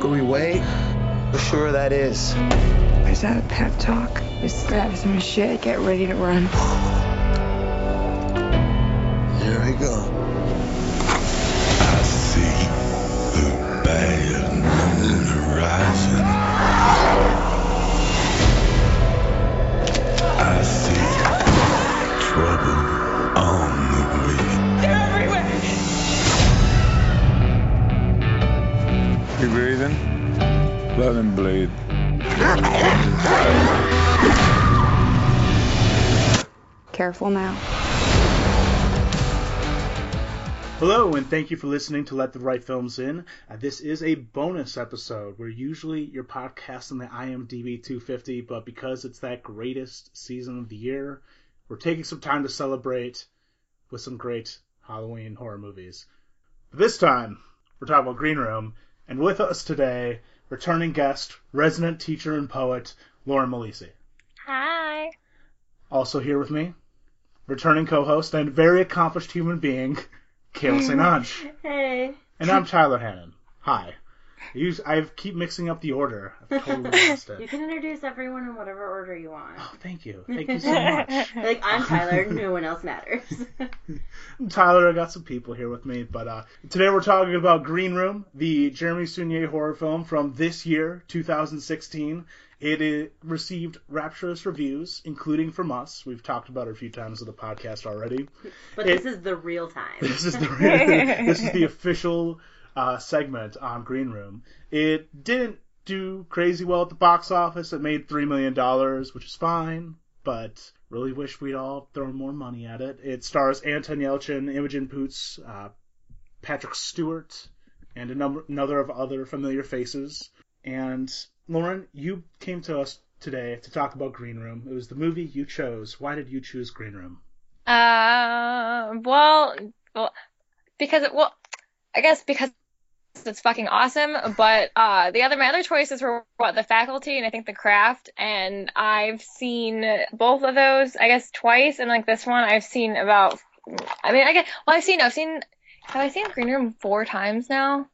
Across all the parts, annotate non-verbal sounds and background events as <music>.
can we wait? Sure that is? Is that a pep talk? Just grab some shit, get ready to run. Careful now. Hello, and thank you for listening to Let the Right Films In. Uh, this is a bonus episode. We're usually your podcast on the IMDb 250, but because it's that greatest season of the year, we're taking some time to celebrate with some great Halloween horror movies. But this time, we're talking about Green Room, and with us today, returning guest, resident teacher and poet, Lauren Malisi. Hi. Also here with me, returning co-host and very accomplished human being, Kayla St. Ange. Hey. And I'm Tyler Hannon. Hi. I, use, I keep mixing up the order. I've <laughs> totally lost You can introduce everyone in whatever order you want. Oh, thank you. Thank you so much. <laughs> Like I'm Tyler, <laughs> no one else matters. I'm Tyler, I got some people here with me, but uh, today we're talking about Green Room, the Jeremy Saulnier horror film from this year, 2016. It received rapturous reviews, including from us. We've talked about it a few times on the podcast already. But It- <laughs> this is the real time. This is the this is the official uh, segment on Green Room. It didn't do crazy well at the box office. It made three million dollars, which is fine, but really wish we'd all thrown more money at it. It stars Anton Yelchin, Imogen Poots, uh, Patrick Stewart, and a number another of other familiar faces. And Lauren, you came to us today to talk about Green Room. It was the movie you chose. Why did you choose Green Room? Uh, well, well, because it, well, I guess because it's fucking awesome. But uh, the other my other choices were what the faculty and I think the craft. And I've seen both of those, I guess, twice. And like this one, I've seen about. I mean, I guess. Well, I've seen. I've seen. Have I seen Green Room four times now?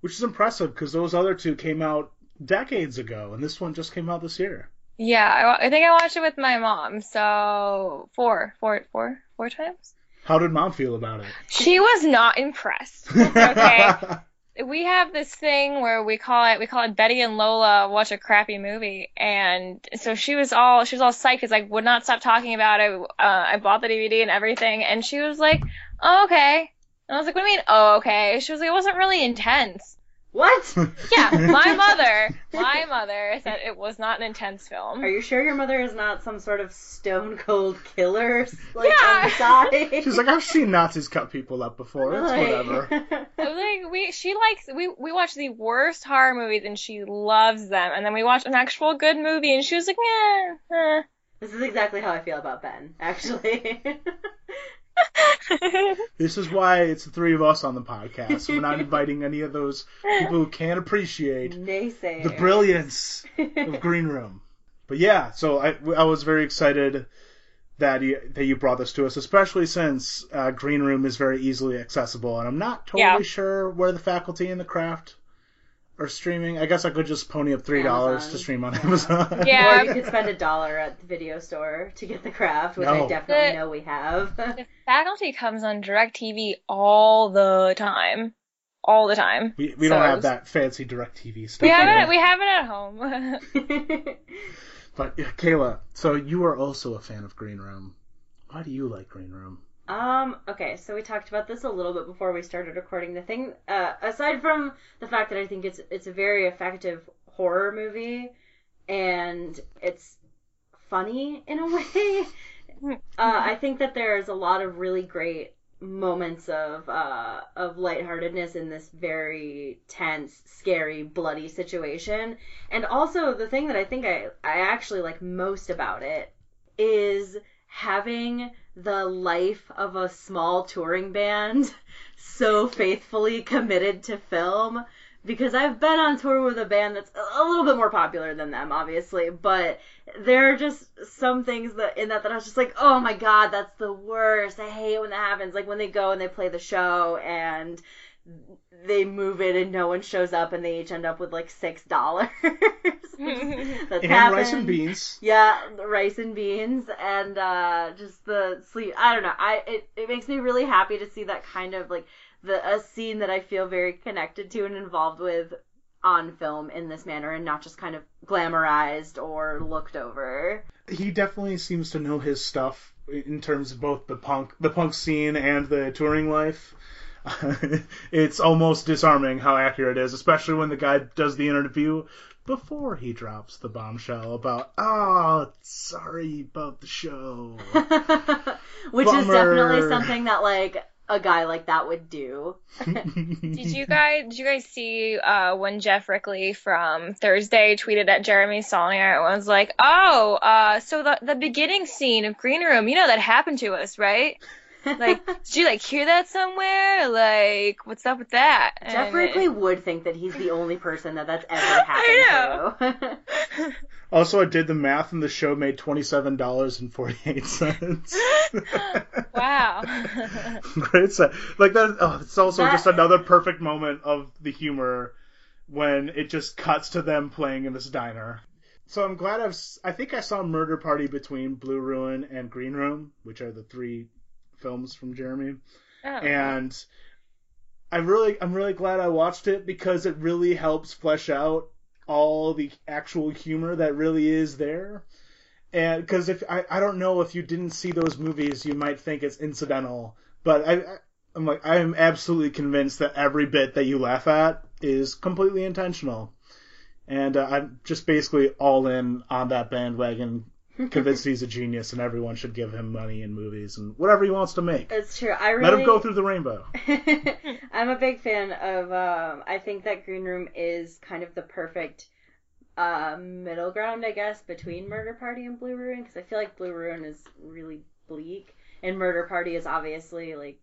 Which is impressive because those other two came out decades ago, and this one just came out this year. Yeah, I, I think I watched it with my mom. So four, four, four, four times. How did mom feel about it? She was not impressed. Okay. <laughs> we have this thing where we call it we call it Betty and Lola watch a crappy movie, and so she was all she was all psyched because I would not stop talking about it. Uh, I bought the DVD and everything, and she was like, "Oh, okay." And I was like, "What do you mean? Oh, okay?" She was like, "It wasn't really intense." What? <laughs> Yeah, my mother, my mother said it was not an intense film. Are you sure your mother is not some sort of stone cold killer, <laughs> like Yeah. on the side? She's like, I've seen Nazis cut people up before. It's whatever. <laughs> I was like, we she likes we we watch the worst horror movies and she loves them, and then we watch an actual good movie and she was like, yeah. eh. This is exactly how I feel about Ben, actually. <laughs> This is why it's the three of us on the podcast. We're not inviting any of those people who can't appreciate Naysayers. the brilliance of Green Room. But yeah, so I, I was very excited that you, that you brought this to us, especially since uh, Green Room is very easily accessible, and I'm not totally Yeah. sure where the faculty and the craft are streaming. I guess I could just pony up three dollars to stream on Amazon. <laughs> Yeah. Or you could spend a dollar at the video store to get the craft, which No. I definitely The- know we have. <laughs> The faculty comes on DirecTV all the time, all the time. we we So don't have was- that fancy Direct-TV stuff. We have here. it. We have it at home. <laughs> But yeah, Kayla, so you are also a fan of Green Room. Why do you like Green Room? Um, okay, so we talked about this a little bit before we started recording. The thing, uh, aside from the fact that I think it's it's a very effective horror movie, and it's funny in a <laughs> way, uh, I think that there's a lot of really great moments of uh, of lightheartedness in this very tense, scary, bloody situation. And also, the thing that I think I I actually like most about it is having the life of a small touring band <laughs> so faithfully committed to film because I've been on tour with a band that's a little bit more popular than them, obviously, but there are just some things that in that that I was just like, oh my god, that's the worst. I hate when that happens. Like when they go and they play the show and they move it and no one shows up and they each end up with like six dollars. <laughs> <laughs> That's and happened. rice and beans. Yeah, rice and beans and uh just the sleep. I don't know. I it, it makes me really happy to see that kind of like the a scene that I feel very connected to and involved with on film in this manner and not just kind of glamorized or looked over. He definitely seems to know his stuff in terms of both the punk the punk scene and the touring life. <laughs> it's almost disarming how accurate it is, especially when the guy does the interview before he drops the bombshell about, oh, sorry about the show. <laughs> Which is definitely something that like a guy like that would do. <laughs> Did you guys did you guys see uh, when Geoff Rickly from Thursday tweeted at Jeremy Saulnier and was like, "Oh, uh, so the the beginning scene of Green Room, you know that happened to us, right? Like, <laughs> did you like hear that somewhere? Like, what's up with that?" Geoff And- would think that he's the only person that that's ever <laughs> happened to. <laughs> also, I did the math and the show made $27.48. wow. Great set. Like that. Oh, it's also That- just another perfect moment of the humor when it just cuts to them playing in this diner. So I'm glad I've. I think I saw Murder Party between Blue Ruin and Green Room, which are the three films from Jeremy, Oh. and I really, I'm really glad I watched it because it really helps flesh out all the actual humor that really is there. And because if I, I don't know if you didn't see those movies, you might think it's incidental, but I, I I'm like I am absolutely convinced that every bit that you laugh at is completely intentional, and uh, I'm just basically all in on that bandwagon. Convinced he's a genius and everyone should give him money and movies and whatever he wants to make. it's true. I really Let him go through the rainbow. <laughs> I'm a big fan of. Um, I think that Green Room is kind of the perfect uh, middle ground, I guess, between Murder Party and Blue Ruin, because I feel like Blue Ruin is really bleak, and Murder Party is obviously like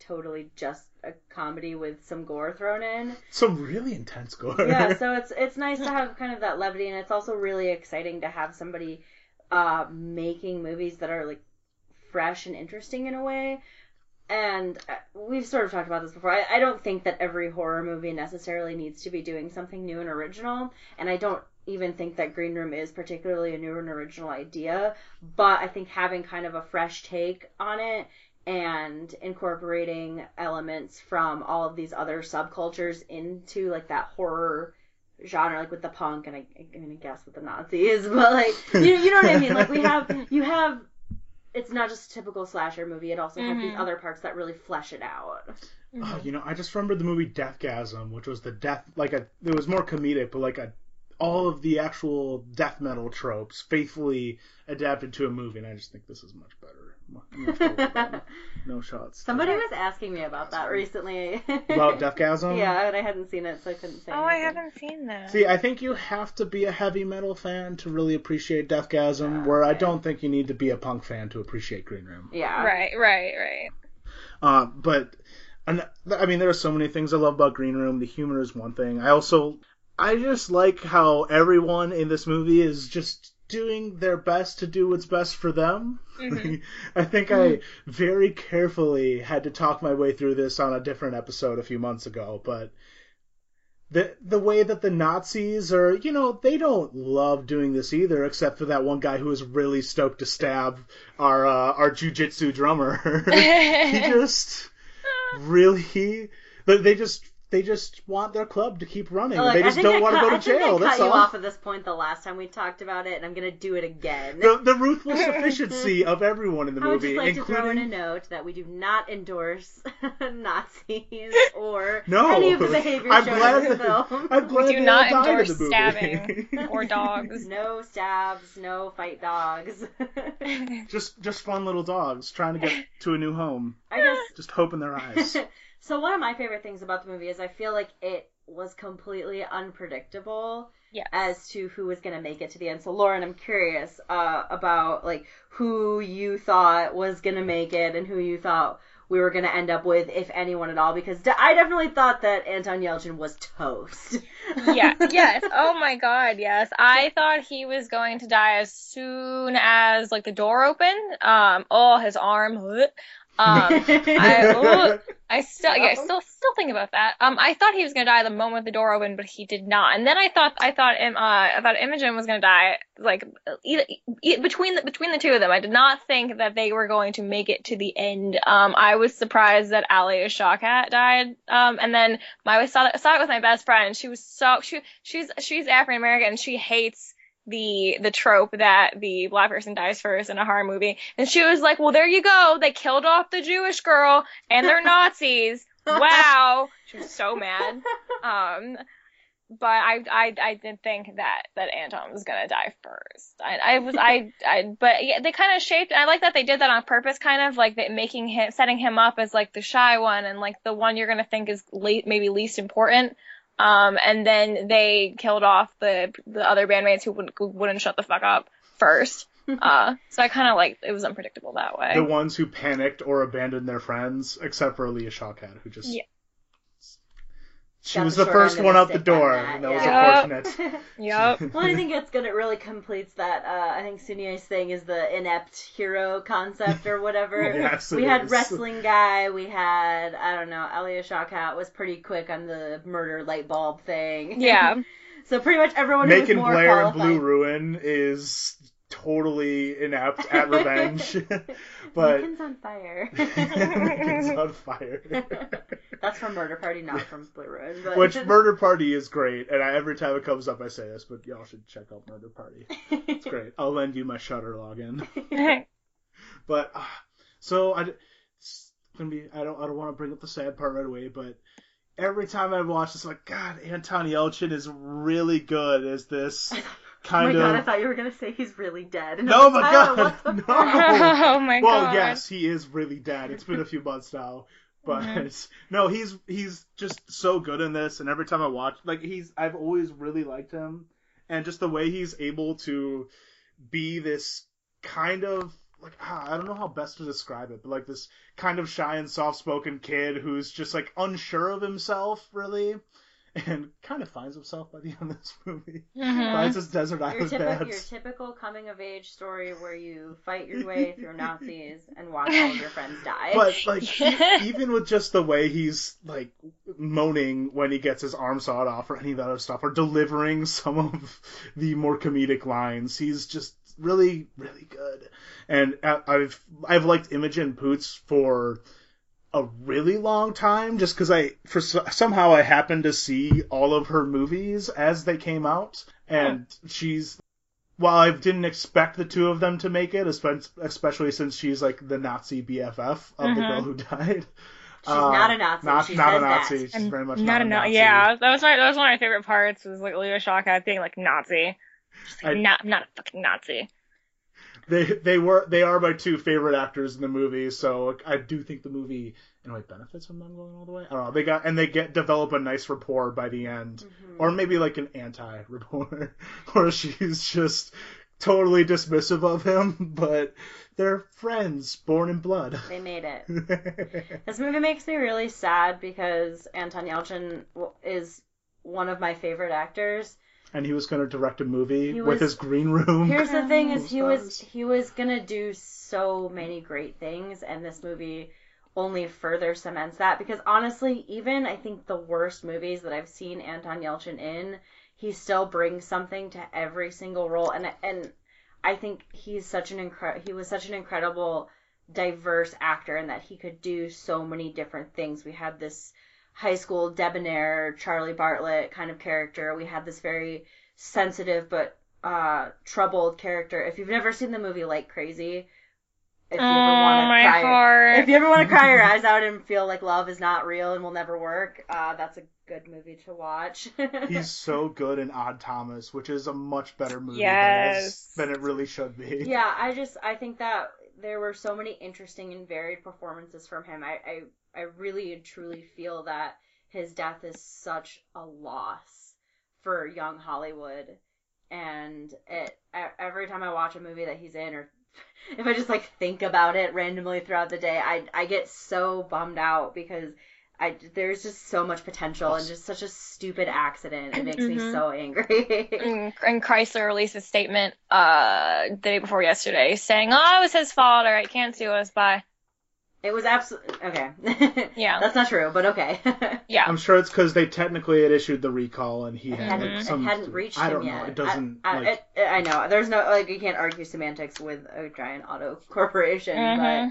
totally just a comedy with some gore thrown in. Some really intense gore. yeah, so <laughs> it's it's nice to have kind of that levity, and it's also really exciting to have somebody uh, making movies that are like fresh and interesting in a way. And uh, we've sort of talked about this before. I, I don't think that every horror movie necessarily needs to be doing something new and original, and I don't even think that Green Room is particularly a new and original idea. But I think having kind of a fresh take on it and incorporating elements from all of these other subcultures into like that horror genre, like with the punk and I, I mean, I guess with the Nazis, <laughs> but like you, you know what I mean? Like we have <laughs> you have it's not just a typical slasher movie. It also has these mm-hmm. other parts that really flesh it out. Oh, you know, I just remembered the movie Deathgasm, which was the death like a it was more comedic, but like a all of the actual death metal tropes faithfully adapted to a movie, and I just think this is much better. Much more fun. <laughs> no shots. Somebody was asking me about that recently. <laughs> about Deathgasm. yeah, and I hadn't seen it, so I couldn't say. Oh, I haven't seen that. See, I think you have to be a heavy metal fan to really appreciate Deathgasm, where I don't think you need to be a punk fan to appreciate Green Room. Yeah. Right, right, right. Uh, but and, I mean, there are so many things I love about Green Room. The humor is one thing. I also I just like how everyone in this movie is just doing their best to do what's best for them. Mhm. <laughs> I think I very carefully had to talk my way through this on a different episode a few months ago, but the the way that the Nazis are, you know, they don't love doing this either, except for that one guy who was really stoked to stab our uh, our jujitsu drummer. <laughs> he <laughs> just really they just they just want their club to keep running. Look, they just don't I want to go to I think jail. I That's cut you all. off at this point the last time we talked about it, and I'm gonna do it again. The, the ruthless <laughs> efficiency of everyone in the I would movie, just like to throw in a note that we do not endorse <laughs> Nazis or no, any of the behavior I'm shown in the that, film. I'm glad We do they not all died in endorse the movie. stabbing <laughs> or dogs. no stabs, no fight dogs. just just fun little dogs trying to get to a new home, I just just hope in their eyes. So one of my favorite things about the movie is I feel like it was completely unpredictable Yes. as to who was going to make it to the end. So Lauren, I'm curious uh, about like who you thought was going to make it and who you thought we were going to end up with, if anyone at all, because de- I definitely thought that Anton Yelchin was toast. yeah, <laughs> yes. Oh my god, yes. I thought he was going to die as soon as like the door opened. Um, oh, his arm. <laughs> Um, <laughs> I, oh, I still, yeah, I still, still think about that. Um, I thought he was gonna die the moment the door opened, but he did not. And then I thought, I thought, uh, I thought Imogen was gonna die, like either, e- between the between the two of them. I did not think that they were going to make it to the end. Um, I was surprised that Alia Shawkat died. Um, and then my I saw saw it with my best friend. She was so she she's she's African American and she hates the the trope that the black person dies first in a horror movie. And she was like, "Well, there you go. They killed off the Jewish girl, and they're <laughs> Nazis. Wow." She was so mad. <laughs> Um, but I I I did think that that Anton was gonna die first. I I was I I but yeah, they kind of shaped. I like that they did that on purpose, kind of like that making him setting him up as like the shy one and like the one you're gonna think is late maybe least important. Um, and then they killed off the the other bandmates who wouldn't who wouldn't shut the fuck up first. <laughs> Uh, so I kind of like it was unpredictable that way. The ones who panicked or abandoned their friends, except for Alia Shawkat, who just Yeah. She was the the first one out the door, that, and that was unfortunate. <laughs> Yep. <laughs> <laughs> Well, I think it's gonna really completes that. Uh, I think Saulnier's thing is the inept hero concept or whatever. Yes, we it had is. wrestling guy. We had I don't know. Alia Shawkat was pretty quick on the murder light bulb thing. Yeah. so pretty much everyone who was Macon more Blair and. Blue Ruin is totally inept at <laughs> revenge, <laughs> but Macon's on fire. <laughs> Macon's on fire. That's from Murder Party, not from Blue Ruin. But Which Murder Party is great, and I, every time it comes up, I say this, but y'all should check out Murder Party. It's great. I'll lend you my Shudder login. But uh, so I, it's gonna be. I don't. I don't want to bring up the sad part right away, but every time I watch this, I'm like, God, Anton Yelchin is really good as this Oh my kind god, I thought you were gonna say he's really dead. And No, my like, God, "Oh, what no. <laughs> oh my well, god. Well, yes, he is really dead. It's been a few months now, but Mhm. <laughs> no, he's he's just so good in this. And every time I watch, like he's, I've always really liked him, and just the way he's able to be this kind of like ah, I don't know how best to describe it, but like this kind of shy and soft-spoken kid who's just like unsure of himself, really. And kind of finds himself by the <laughs> end of this movie. Mhm. Finds his desert Your, island typical, bad. your typical coming of age story where you fight your way <laughs> through Nazis and watch all of your friends die. But like he- <laughs> even with just the way he's like moaning when he gets his arm sawed off or any of that other stuff, or delivering some of the more comedic lines, he's just really really good. And I- I've I've liked Imogen Poots for a really long time just because I for somehow I happened to see all of her movies as they came out, and she's while I didn't expect the two of them to make it, especially since she's like the Nazi BFF of the Mhm. girl who died. She's not a Nazi. Not, She not a says that. Nazi. She's I'm very much not, not, a a Nazi. Yeah, that was my that was one of my favorite parts. Was like Alia Shawkat being like Nazi. She's like, I- not not a fucking Nazi. They they were they are my two favorite actors in the movie, so I do think the movie in a way benefits from them going all the way. I don't know. They got and they get develop a nice rapport by the end, Mm-hmm. or maybe like an anti rapport, <laughs> where she's just totally dismissive of him, but they're friends, born in blood. They made it. <laughs> This movie makes me really sad because Anton Yelchin is one of my favorite actors. And he was going to direct a movie He with was- his green room. <laughs> Here's the thing: is he was he was gonna do so many great things, and this movie only further cements that. Because honestly, even I think the worst movies that I've seen Anton Yelchin in, he still brings something to every single role, and and I think he's such an incre- he was such an incredible diverse actor in that he could do so many different things. We had this high school debonair Charlie Bartlett kind of character. We had this very sensitive but uh troubled character. If you've never seen the movie Like Crazy, if you ever oh want to cry, heart. if you ever want to cry your <laughs> eyes out and feel like love is not real and will never work, uh, that's a good movie to watch. <laughs> He's so good in Odd Thomas, which is a much better movie Yes. than, it is- than it really should be. yeah, I just I think that there were so many interesting and varied performances from him. I I, I really and truly feel that his death is such a loss for young Hollywood. And it every time I watch a movie that he's in or <laughs> if I just like think about it randomly throughout the day, I I get so bummed out because I there's just so much potential and just such a stupid accident. It makes me Mhm. so angry. <laughs> And, and Chrysler released a statement uh the day before yesterday saying, "Oh, it was his fault. Right, can't sue us." Bye. It was absolutely okay. Yeah. <laughs> that's not true, but okay. <laughs> Yeah. I'm sure it's because they technically had issued the recall and he It had hadn't, like, it some. hadn't reached I don't him know. yet. It doesn't. I, I, like, it- I know. There's no like you can't argue semantics with a giant auto <laughs> corporation, Mhm.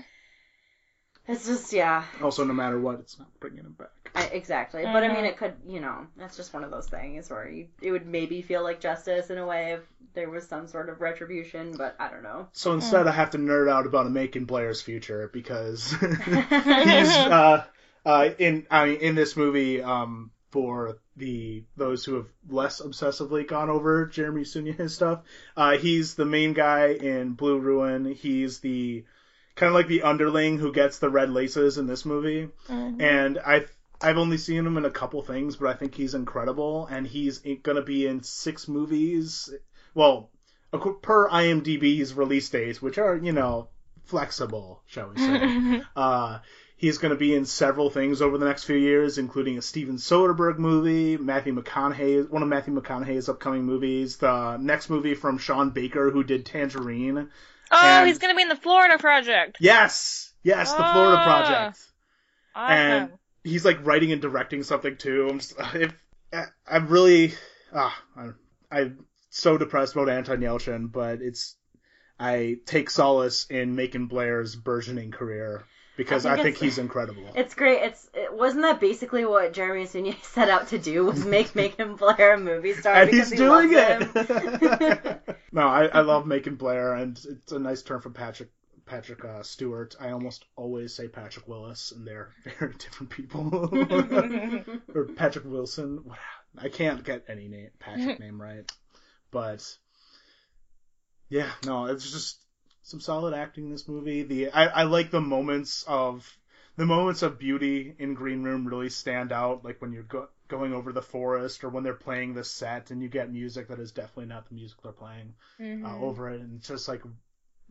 but it's just yeah, also, no matter what, it's not bringing him back. I, exactly. But I mean, Mhm. it could you know that's just one of those things where you it would maybe feel like justice in a way if there was some sort of retribution, but I don't know. So instead, I have to nerd out about Macon Blair's future because <laughs> he's <laughs> uh, uh, in I mean, in this movie um, for the those who have less obsessively gone over Jeremy Saulnier's stuff. Uh, he's the main guy in Blue Ruin. He's the kind of like the underling who gets the red laces in this movie. Mhm. And I I've only seen him in a couple things, but I think he's incredible, and he's gonna be in six movies. Well, per IMDb's release dates, which are you know flexible, shall we say. <laughs> uh, he's gonna be in several things over the next few years, including a Steven Soderbergh movie, Matthew McConaughey, one of Matthew McConaughey's upcoming movies, the next movie from Sean Baker, who did Tangerine. oh, And- he's gonna be in the Florida Project. Yes, yes, the Florida Ah. Project. Awesome. And he's like writing and directing something too. I'm, just, if, I'm really, ah, I'm, I'm so depressed about Anton Yelchin, but it's, I take solace in Macon Blair's burgeoning career because I I think think, he's incredible. It's great. It's it, wasn't that basically what Jeremy Saulnier <laughs> set out to do was make make him Blair a movie star and he's he doing it. <laughs> no, I, I love Macon Blair, and it's a nice turn for Patrick Patrick uh, Stewart. I almost always say Patrick Willis, and they're <laughs> very different people. <laughs> or Patrick Wilson. I can't get any name Patrick <laughs> name right, but yeah, no, it's just some solid acting in this movie. The I, I like the moments of the moments of beauty in Green Room really stand out, like when you're go, going over the forest or when they're playing the set and you get music that is definitely not the music they're playing Mhm. uh, over it, and it's just like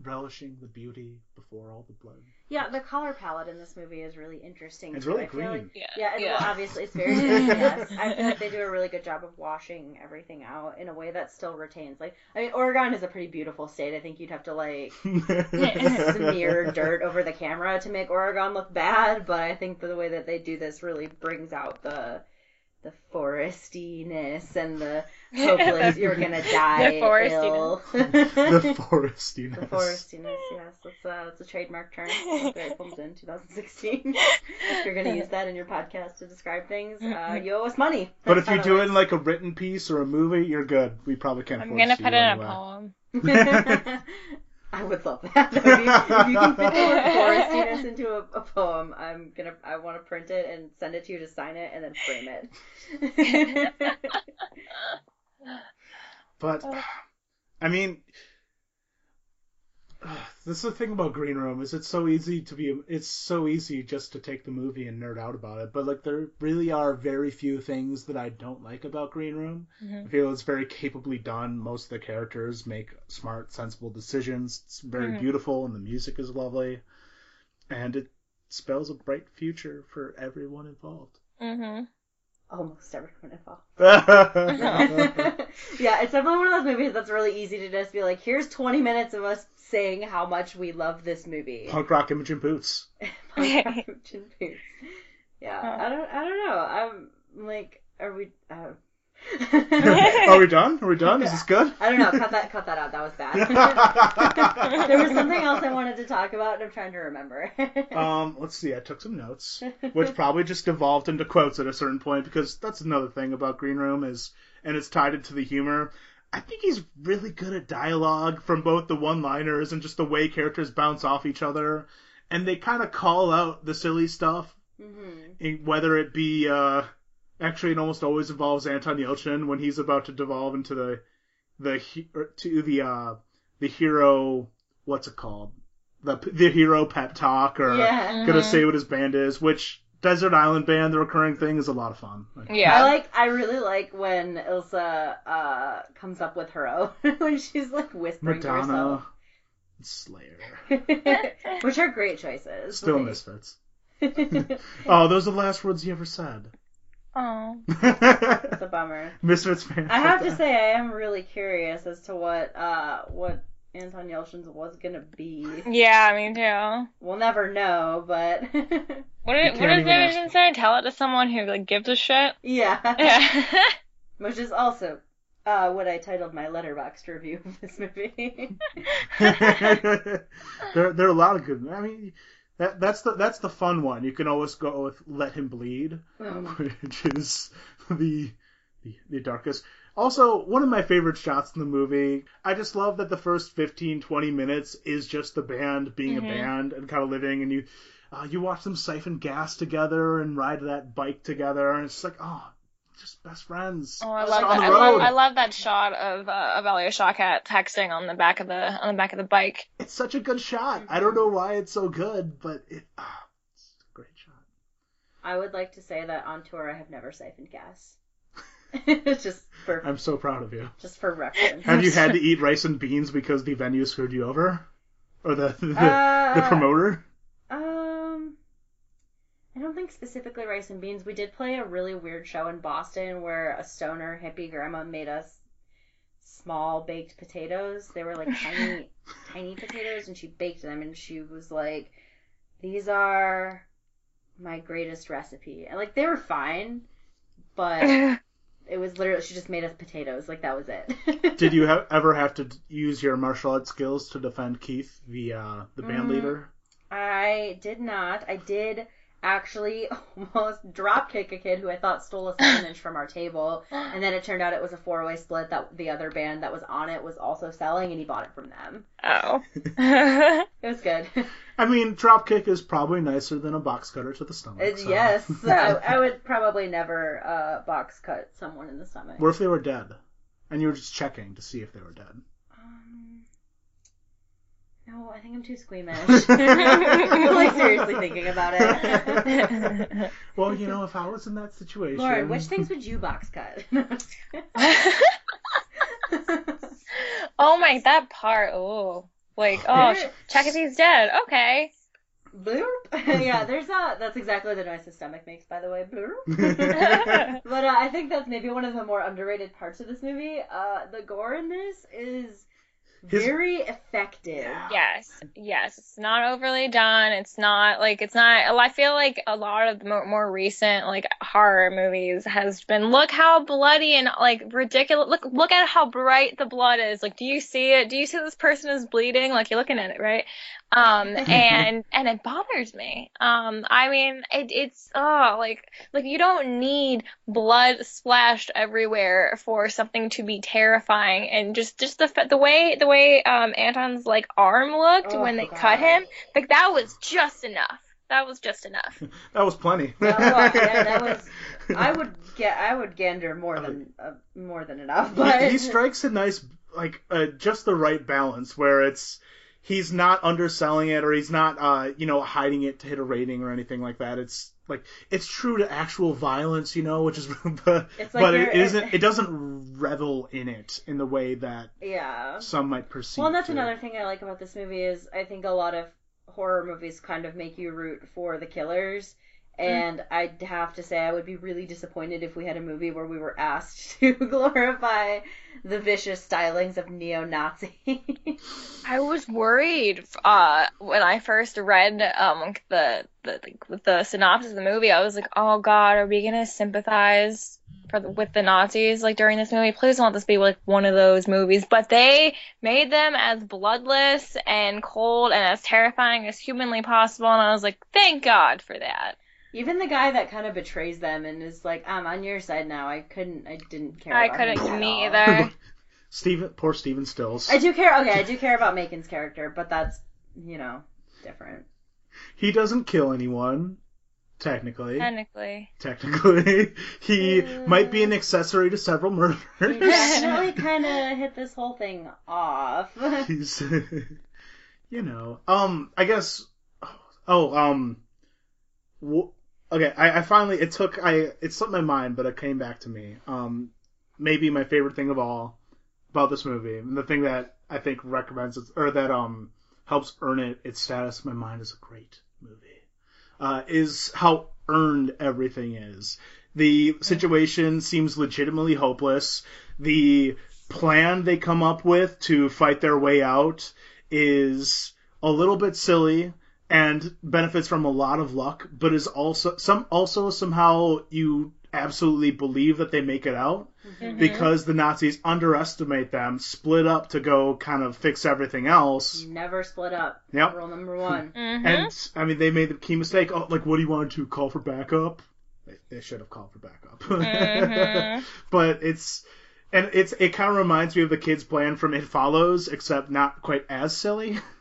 relishing the beauty before all the blood. yeah, the color palette in this movie is really interesting. It's too. really I feel like- yeah. yeah, and, yeah. well, obviously it's very green. <laughs> yes, I feel like they do a really good job of washing everything out in a way that still retains. Like, I mean, Oregon is a pretty beautiful state. I think you'd have to like <laughs> <laughs> smear dirt over the camera to make Oregon look bad, but I think the way that they do this really brings out the the forestiness and the <laughs> hopeless you're gonna die <laughs> The forestiness. ill. the forestiness. <laughs> The forestiness, yes, that's uh, that's a trademark term. Copyright comes in 2016. if you're gonna use that in your podcast to describe things, uh, you owe us money. But if you how do it in like a written piece or a movie, you're good. We probably can't. Afford it. I'm force gonna you put it in a poem. Works. I would love that. That would be- if you can fit the <laughs> word forestiness into a, a poem, I'm gonna. I want to print it and send it to you to sign it and then frame it. <laughs> <laughs> But I mean, this is the thing about Green Room is it's so easy to be. It's so easy just to take the movie and nerd out about it. But like there really are very few things that I don't like about Green Room. I feel it's very capably done. Most of the characters make smart, sensible decisions. It's very Mhm. beautiful, and the music is lovely, and it spells a bright future for everyone involved. hmm Almost everyone involved. Punk <laughs> <laughs> yeah, it's definitely one of those movies that's really easy to just be like, here's 20 minutes of us saying how much we love this movie. Punk rock Imogen Poots. <laughs> Punk rock Imogen Poots. Yeah, Huh. I don't, I don't know. I'm like, are we? Uh... Are we done? Are we done? Is this good? I don't know. Cut that, cut that out. That was bad. <laughs> there was something else I wanted to talk about, and I'm trying to remember. Um, let's see. I took some notes, <laughs> which probably just evolved into quotes at a certain point because that's another thing about Green Room is, and it's tied into the humor. I think he's really good at dialogue from both the one-liners and just the way characters bounce off each other, and they kind of call out the silly stuff, hmm eh, whether it be uh, actually it almost always involves Anton Yelchin when he's about to devolve into the the to the uh the hero what's it called the the hero pep talk or Yeah. gonna Mhm. say what his band is, which Desert Island Band, the recurring thing, is a lot of fun. Like, Yeah. I like. I really like when Ilsa uh, comes up with her own <laughs> when she's like whispering to herself. Madonna. Slayer. <laughs> Which are great choices. Still Like- Misfits. <laughs> Oh, those are the last words you ever said. Oh. <laughs> It's a bummer. Misfits fan. I have to say, I am really curious as to what uh what Anton Yelchin's was gonna be. Yeah, me too. We'll never know, but <laughs> What did, can't what did even say? Tell it to someone who like gives a shit. yeah. <laughs> Yeah. Which is also uh what I titled my letterboxd review of this movie. there, there are a lot of good. I mean, that that's the that's the fun one. You can always go with "Let Him Bleed," Um, <laughs> which is the, the the darkest. Also, one of my favorite shots in the movie. I just love that the first 15, 20 minutes is just the band being Mhm. a band and kind of living, and you uh, you watch them siphon gas together and ride that bike together, and it's like, oh, just best friends. Oh, I love that. I love, I love that shot of uh, of Alia Shawkat texting on the back of the on the back of the bike. It's such a good shot. I don't know why it's so good, but it, ah, it's a great shot. I would like to say that on tour I have never siphoned gas. <laughs> just for I'm so proud of you. just for reference. Have you had to <laughs> eat rice and beans because the venue screwed you over, or the the, the Uh, promoter? I don't think specifically rice and beans. We did play a really weird show in Boston where a stoner hippie grandma made us small baked potatoes. They were like tiny, <laughs> tiny potatoes, and she baked them, and she was like, "These are my greatest recipe." And like they were fine, but <laughs> it was literally she just made us potatoes. Like that was it. <laughs> Did you ha- ever have to d- use your martial arts skills to defend Keith, the uh, the band Mm. leader? I did not. I did actually <laughs> almost drop kick a kid who I thought stole a seven inch from our table, and then it turned out it was a four way split that the other band that was on it was also selling, and he bought it from them. oh. <laughs> <laughs> It was good. I mean, drop kick is probably nicer than a box cutter to the stomach. It- so. yes, I, I would probably never uh, box cut someone in the stomach. What if they were dead, and you were just checking to see if they were dead? No, I think I'm too squeamish. I'm <laughs> like seriously thinking about it. <laughs> Well, you know, if I was in that situation, Lauren, which things would you box cut? <laughs> oh my, that part. Oh, like oh, sh- check if he's dead. Okay. Bloop. yeah, there's a. That's exactly the noise his stomach makes, by the way. Bloop. but uh, I think that's maybe one of the more underrated parts of this movie. Uh, the gore in this is His- very effective. Yes, yes. It's not overly done. It's not like it's not. I feel like a lot of the more, more recent like horror movies has been look how bloody and like ridiculous. Look look at how bright the blood is. Like, do you see it? Do you see this person is bleeding? Like you're looking at it, right? Um, <laughs> and and it bothers me. Um, I mean, it, it's oh like like you don't need blood splashed everywhere for something to be terrifying. And just just the the way the way um Anton's like arm looked Oh, when they God. cut him, like that was just enough. That was just enough. <laughs> that was plenty. <laughs> That was- yeah, that was- I would get. I would gander more than uh, more than enough. But he, he strikes a nice like uh, just the right balance where it's he's not underselling it or he's not uh you know hiding it to hit a rating or anything like that it's like it's true to actual violence you know which is <laughs> but, like but it isn't it doesn't revel in it in the way that yeah. some might perceive Well, that's to. another thing I like about this movie is I think a lot of horror movies kind of make you root for the killers. And I'd have to say I would be really disappointed if we had a movie where we were asked <laughs> to glorify the vicious stylings of neo-Nazi. <laughs> I was worried uh, when I first read um, the, the the synopsis of the movie. I was like, "Oh God, are we gonna sympathize for the, with the Nazis like during this movie? Please don't let this be like one of those movies." But they made them as bloodless and cold and as terrifying as humanly possible, and I was like, "Thank God for that." Even the guy that kind of betrays them and is like, "I'm on your side now." I couldn't. I didn't care. I about couldn't him at me all. either. <laughs> Steven poor Steven Stills I do care. Okay, I do <laughs> care about Macon's character, but that's you know different. he doesn't kill anyone technically Technically, technically <laughs> he might be an accessory to several murders. He murders definitely kind of hit this whole thing off. he's you know um i guess oh um wh- okay I, I finally it took i it slipped my mind but it came back to me um maybe my favorite thing of all about this movie and the thing that i think recommends it or that um helps earn it its status my mind as a great movie uh, is how earned everything is. The situation seems legitimately hopeless. The plan they come up with to fight their way out is a little bit silly and benefits from a lot of luck, but is also some also somehow you absolutely believe that they make it out because the Nazis underestimate them, split up to go kind of fix everything else. Never split up. Yep. Rule number one. <laughs> Mm-hmm. And I mean, they made the key mistake. Oh, like, what do you want to call for backup? They, they should have called for backup. Mhm. <laughs> but it's and it's it kind of reminds me of the kids' plan from It Follows, except not quite as silly. <laughs>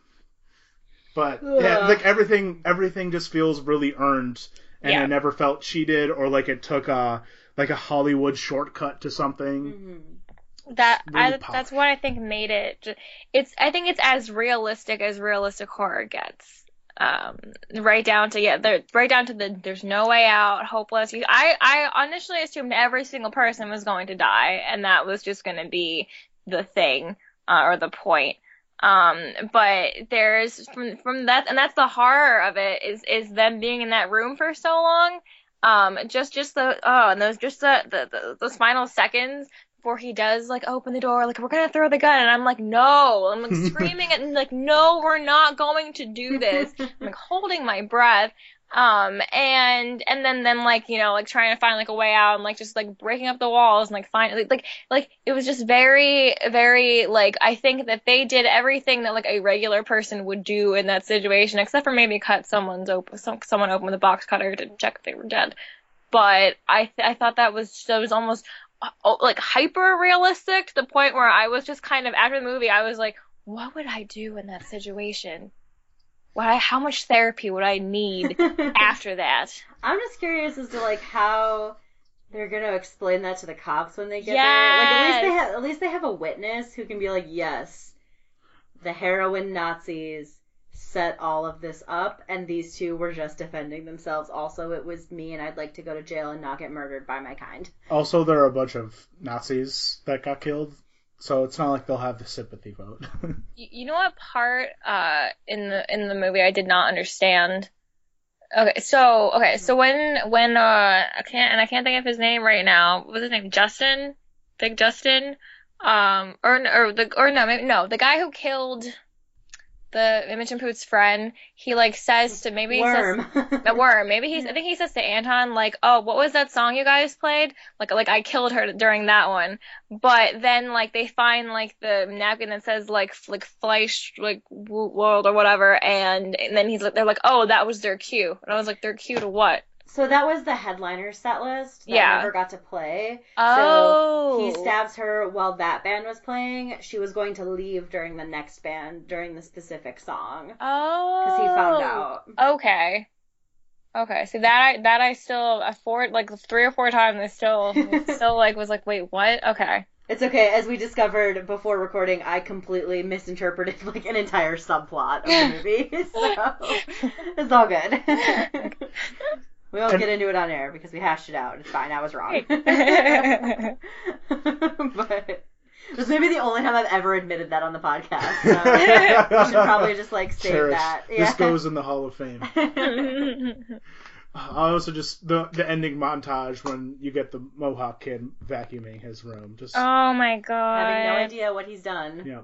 but yeah, like everything, everything just feels really earned, and Yeah. I never felt cheated or like it took a like a Hollywood shortcut to something. hmm that really I, that's what I think made it. It's I think it's as realistic as realistic horror gets. Um, right down to yeah, there, right down to the there's no way out, hopeless. You- I I initially assumed every single person was going to die, and that was just going to be the thing uh, or the point. Um, but there's from from that, and that's the horror of it is is them being in that room for so long. Um, just just the oh, and those just the the, the those final seconds before he does like open the door, like we're gonna throw the gun, and I'm like, no, I'm like <laughs> screaming and like, no, we're not going to do this. I'm like holding my breath. Um, and and then then like you know like trying to find like a way out and like just like breaking up the walls and like find like like like it was just very very like I think that they did everything that like a regular person would do in that situation except for maybe cut someone's open some, someone open with a box cutter to check if they were dead. But I th- I thought that was that was almost uh, like hyper realistic to the point where I was just kind of after the movie I was like, what would I do in that situation? What I, how much therapy would I need <laughs> after that? I'm just curious as to like how they're gonna explain that to the cops when they get there. Like at least they have at least they have a witness who can be like, yes, the heroin Nazis set all of this up, and these two were just defending themselves. Also, it was me, and I'd like to go to jail and not get murdered by my kind. Also, there are a bunch of Nazis that got killed, so it's not like they'll have the sympathy vote. <laughs> You, know what part uh in the in the movie I did not understand? Okay, so okay, so when when uh I can't and I can't think of his name right now. What was his name? Justin, Big Justin, um, or or the or no maybe no the guy who killed the Imogen Poots friend. He like says to maybe he says Worm. the worm. Maybe he's. <laughs> I think he says to Anton like, "Oh, what was that song you guys played? Like, like I killed her during that one." But then like they find like the napkin that says like like Fleisch like world or whatever, and and then he's like, they're like, "Oh, that was their cue," and I was like, "Their cue to what?" So that was the headliner set list that Yeah. never got to play. Oh, So he oh. stabs her while that band was playing. She was going to leave during the next band during the specific song Oh, because he found out. Okay. Okay, so that I that I still four like three or four times I still <laughs> still like was like wait what okay It's okay. As we discovered before recording, I completely misinterpreted <laughs> like an entire subplot of the <laughs> movie. so it's all good. We won't And- get into it on air because we hashed it out. It's fine. I was wrong. <laughs> but this may be the only time I've ever admitted that on the podcast. So <laughs> we should probably just like save Cherish. that. This goes in the Hall of Fame. <laughs> I also just the the ending montage when you get the Mohawk kid vacuuming his room. Just oh my god Having no idea what he's done. yeah,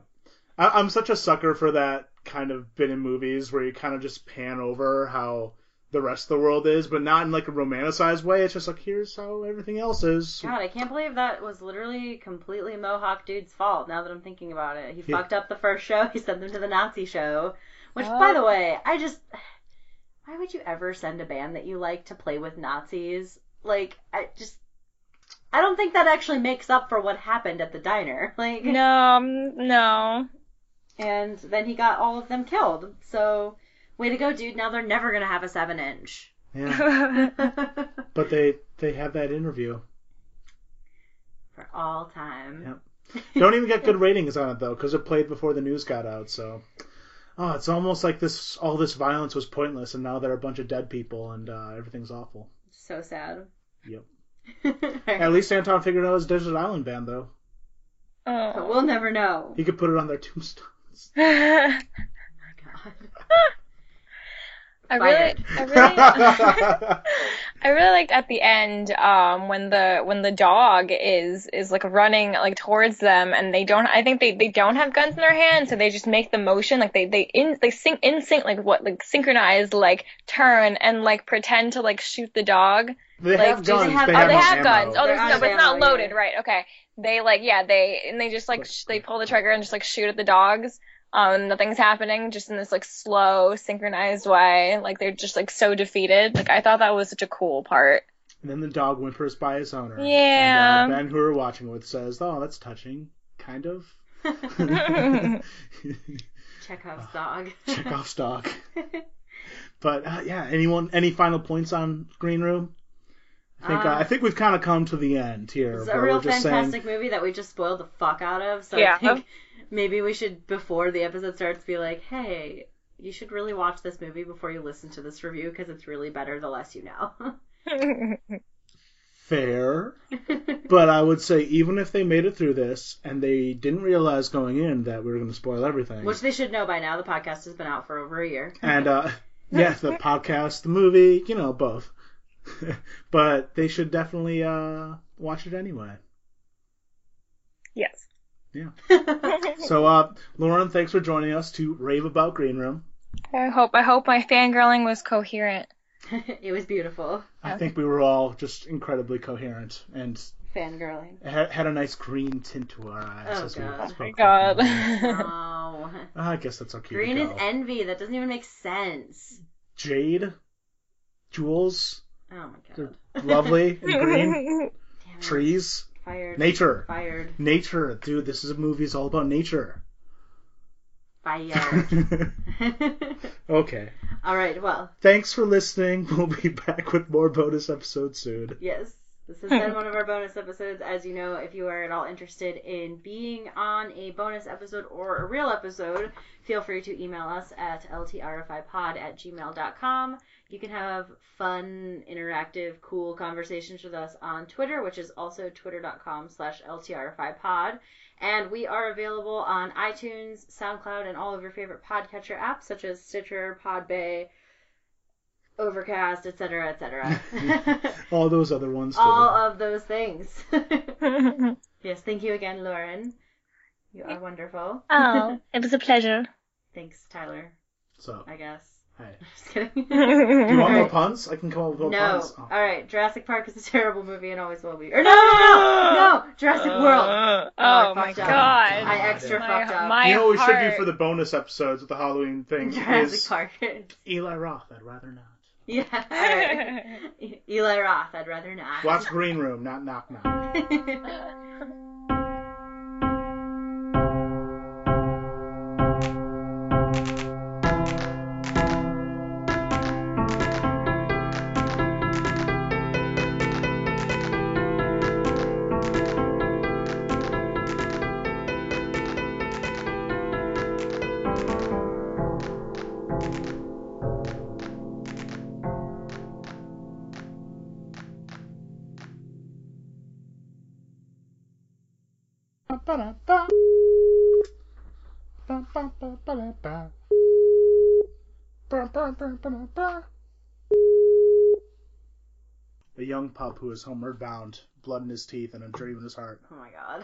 I, I'm such a sucker for that kind of bit in movies where you kind of just pan over how the rest of the world is, but not in like a romanticized way. It's just like here's how everything else is. God, I can't believe that was literally completely Mohawk dude's fault. Now that I'm thinking about it, he Yeah. fucked up the first show. <laughs> He sent them to the Nazi show, which, Oh. by the way, I just why would you ever send a band that you like to play with Nazis? Like, I just I don't think that actually makes up for what happened at the diner. <laughs> Like, no um, no and then he got all of them killed. So, way to go, dude. Now they're never gonna have a seven inch. Yeah, <laughs> but they they have that interview. For all time. Yep. Don't even get good <laughs> ratings on it though, because it played before the news got out. So, oh, it's almost like this all this violence was pointless, and now there are a bunch of dead people, and uh, everything's awful. So sad. Yep. Alright. <laughs> At least Anton figured out his Desert Island band though. Oh we'll never know. He could put it on their tombstones. Oh my I really, I really, <laughs> I really liked at the end um, when the when the dog is is like running like towards them and they don't. I think they, they don't have guns in their hands, so they just make the motion like they they in they sync in sync like what like synchronized like turn and like pretend to like shoot the dog. They Like, have do they guns. have- they oh, have they no have ammo. guns. Oh, They're there's no, but it's not ammo, loaded, yeah. right? Okay. They like yeah they and they just like sh- they pull the trigger and just like shoot at the dogs. Um, nothing's happening, just in this like slow, synchronized way. Like they're just like so defeated. Like I thought that was such a cool part. And then the dog whimpers by his owner. Yeah. And, uh, Ben, who we're watching with, says, "Oh, that's touching, kind of." <laughs> <laughs> Chekhov's dog. Chekhov's dog. <laughs> But uh, yeah, anyone? Any final points on Green Room? I think uh, Uh, I think we've kind of come to the end here. It's a real fantastic saying, movie that we just spoiled the fuck out of. So Yeah. I think maybe we should, before the episode starts, be like, hey, you should really watch this movie before you listen to this review because it's really better the less you know. <laughs> fair. <laughs> But I would say even if they made it through this and they didn't realize going in that we were going to spoil everything, Which they should know by now. The podcast has been out for over a year. and uh, <laughs> yeah, the podcast, the movie, you know, both. but they should definitely uh, watch it anyway. yes. <laughs> So, uh, Lauren, thanks for joining us to rave about Green Room. I hope I hope my fangirling was coherent. <laughs> it was beautiful. I think we were all just incredibly coherent and Fangirling. had, had a nice green tint to our eyes Oh, as we God. spoke. Oh my god. Oh. <laughs> I guess that's okay. Green to is envy. That doesn't even make sense. Jade, jewels, Oh my they're god. lovely and green. Damn it. Trees, Fired. nature, Fired. nature. Dude, this is a movie. It's all about nature. Fired. <laughs> okay. All right. Well, Thanks for listening. <laughs> We'll be back with more bonus episodes soon. yes. This has been one of our bonus episodes. As you know, if you are at all interested in being on a bonus episode or a real episode, feel free to email us at ltrfipod at gmail.com. You can have fun, interactive, cool conversations with us on Twitter, which is also twitter.com slash ltrfipod. And we are available on iTunes, SoundCloud, and all of your favorite podcatcher apps such as Stitcher, Podbay, Overcast, etc., etc. <laughs> All those other ones too. all of those things. <laughs> yes, thank you again, Lauren. You are wonderful. oh, <laughs> it was a pleasure. Thanks, Tyler. so, I guess. Hey. <laughs> Just kidding. <laughs> Do you want more Alright. puns? I can come up with more No. puns. Oh. All right. Jurassic Park is a <laughs> terrible movie and always will be. Or no, no, no, no. Jurassic World. Uh, Oh, I oh my fucked up. god. I extra my, fucked up. My you know what we should do for the bonus episodes with the Halloween thing Jurassic is Park. Eli Roth. I'd rather not. yeah. All right. Eli Roth. I'd rather not. Watch Green Room, not Knock Knock. A young pup who is homeward bound, blood in his teeth and a dream in his heart. oh my god.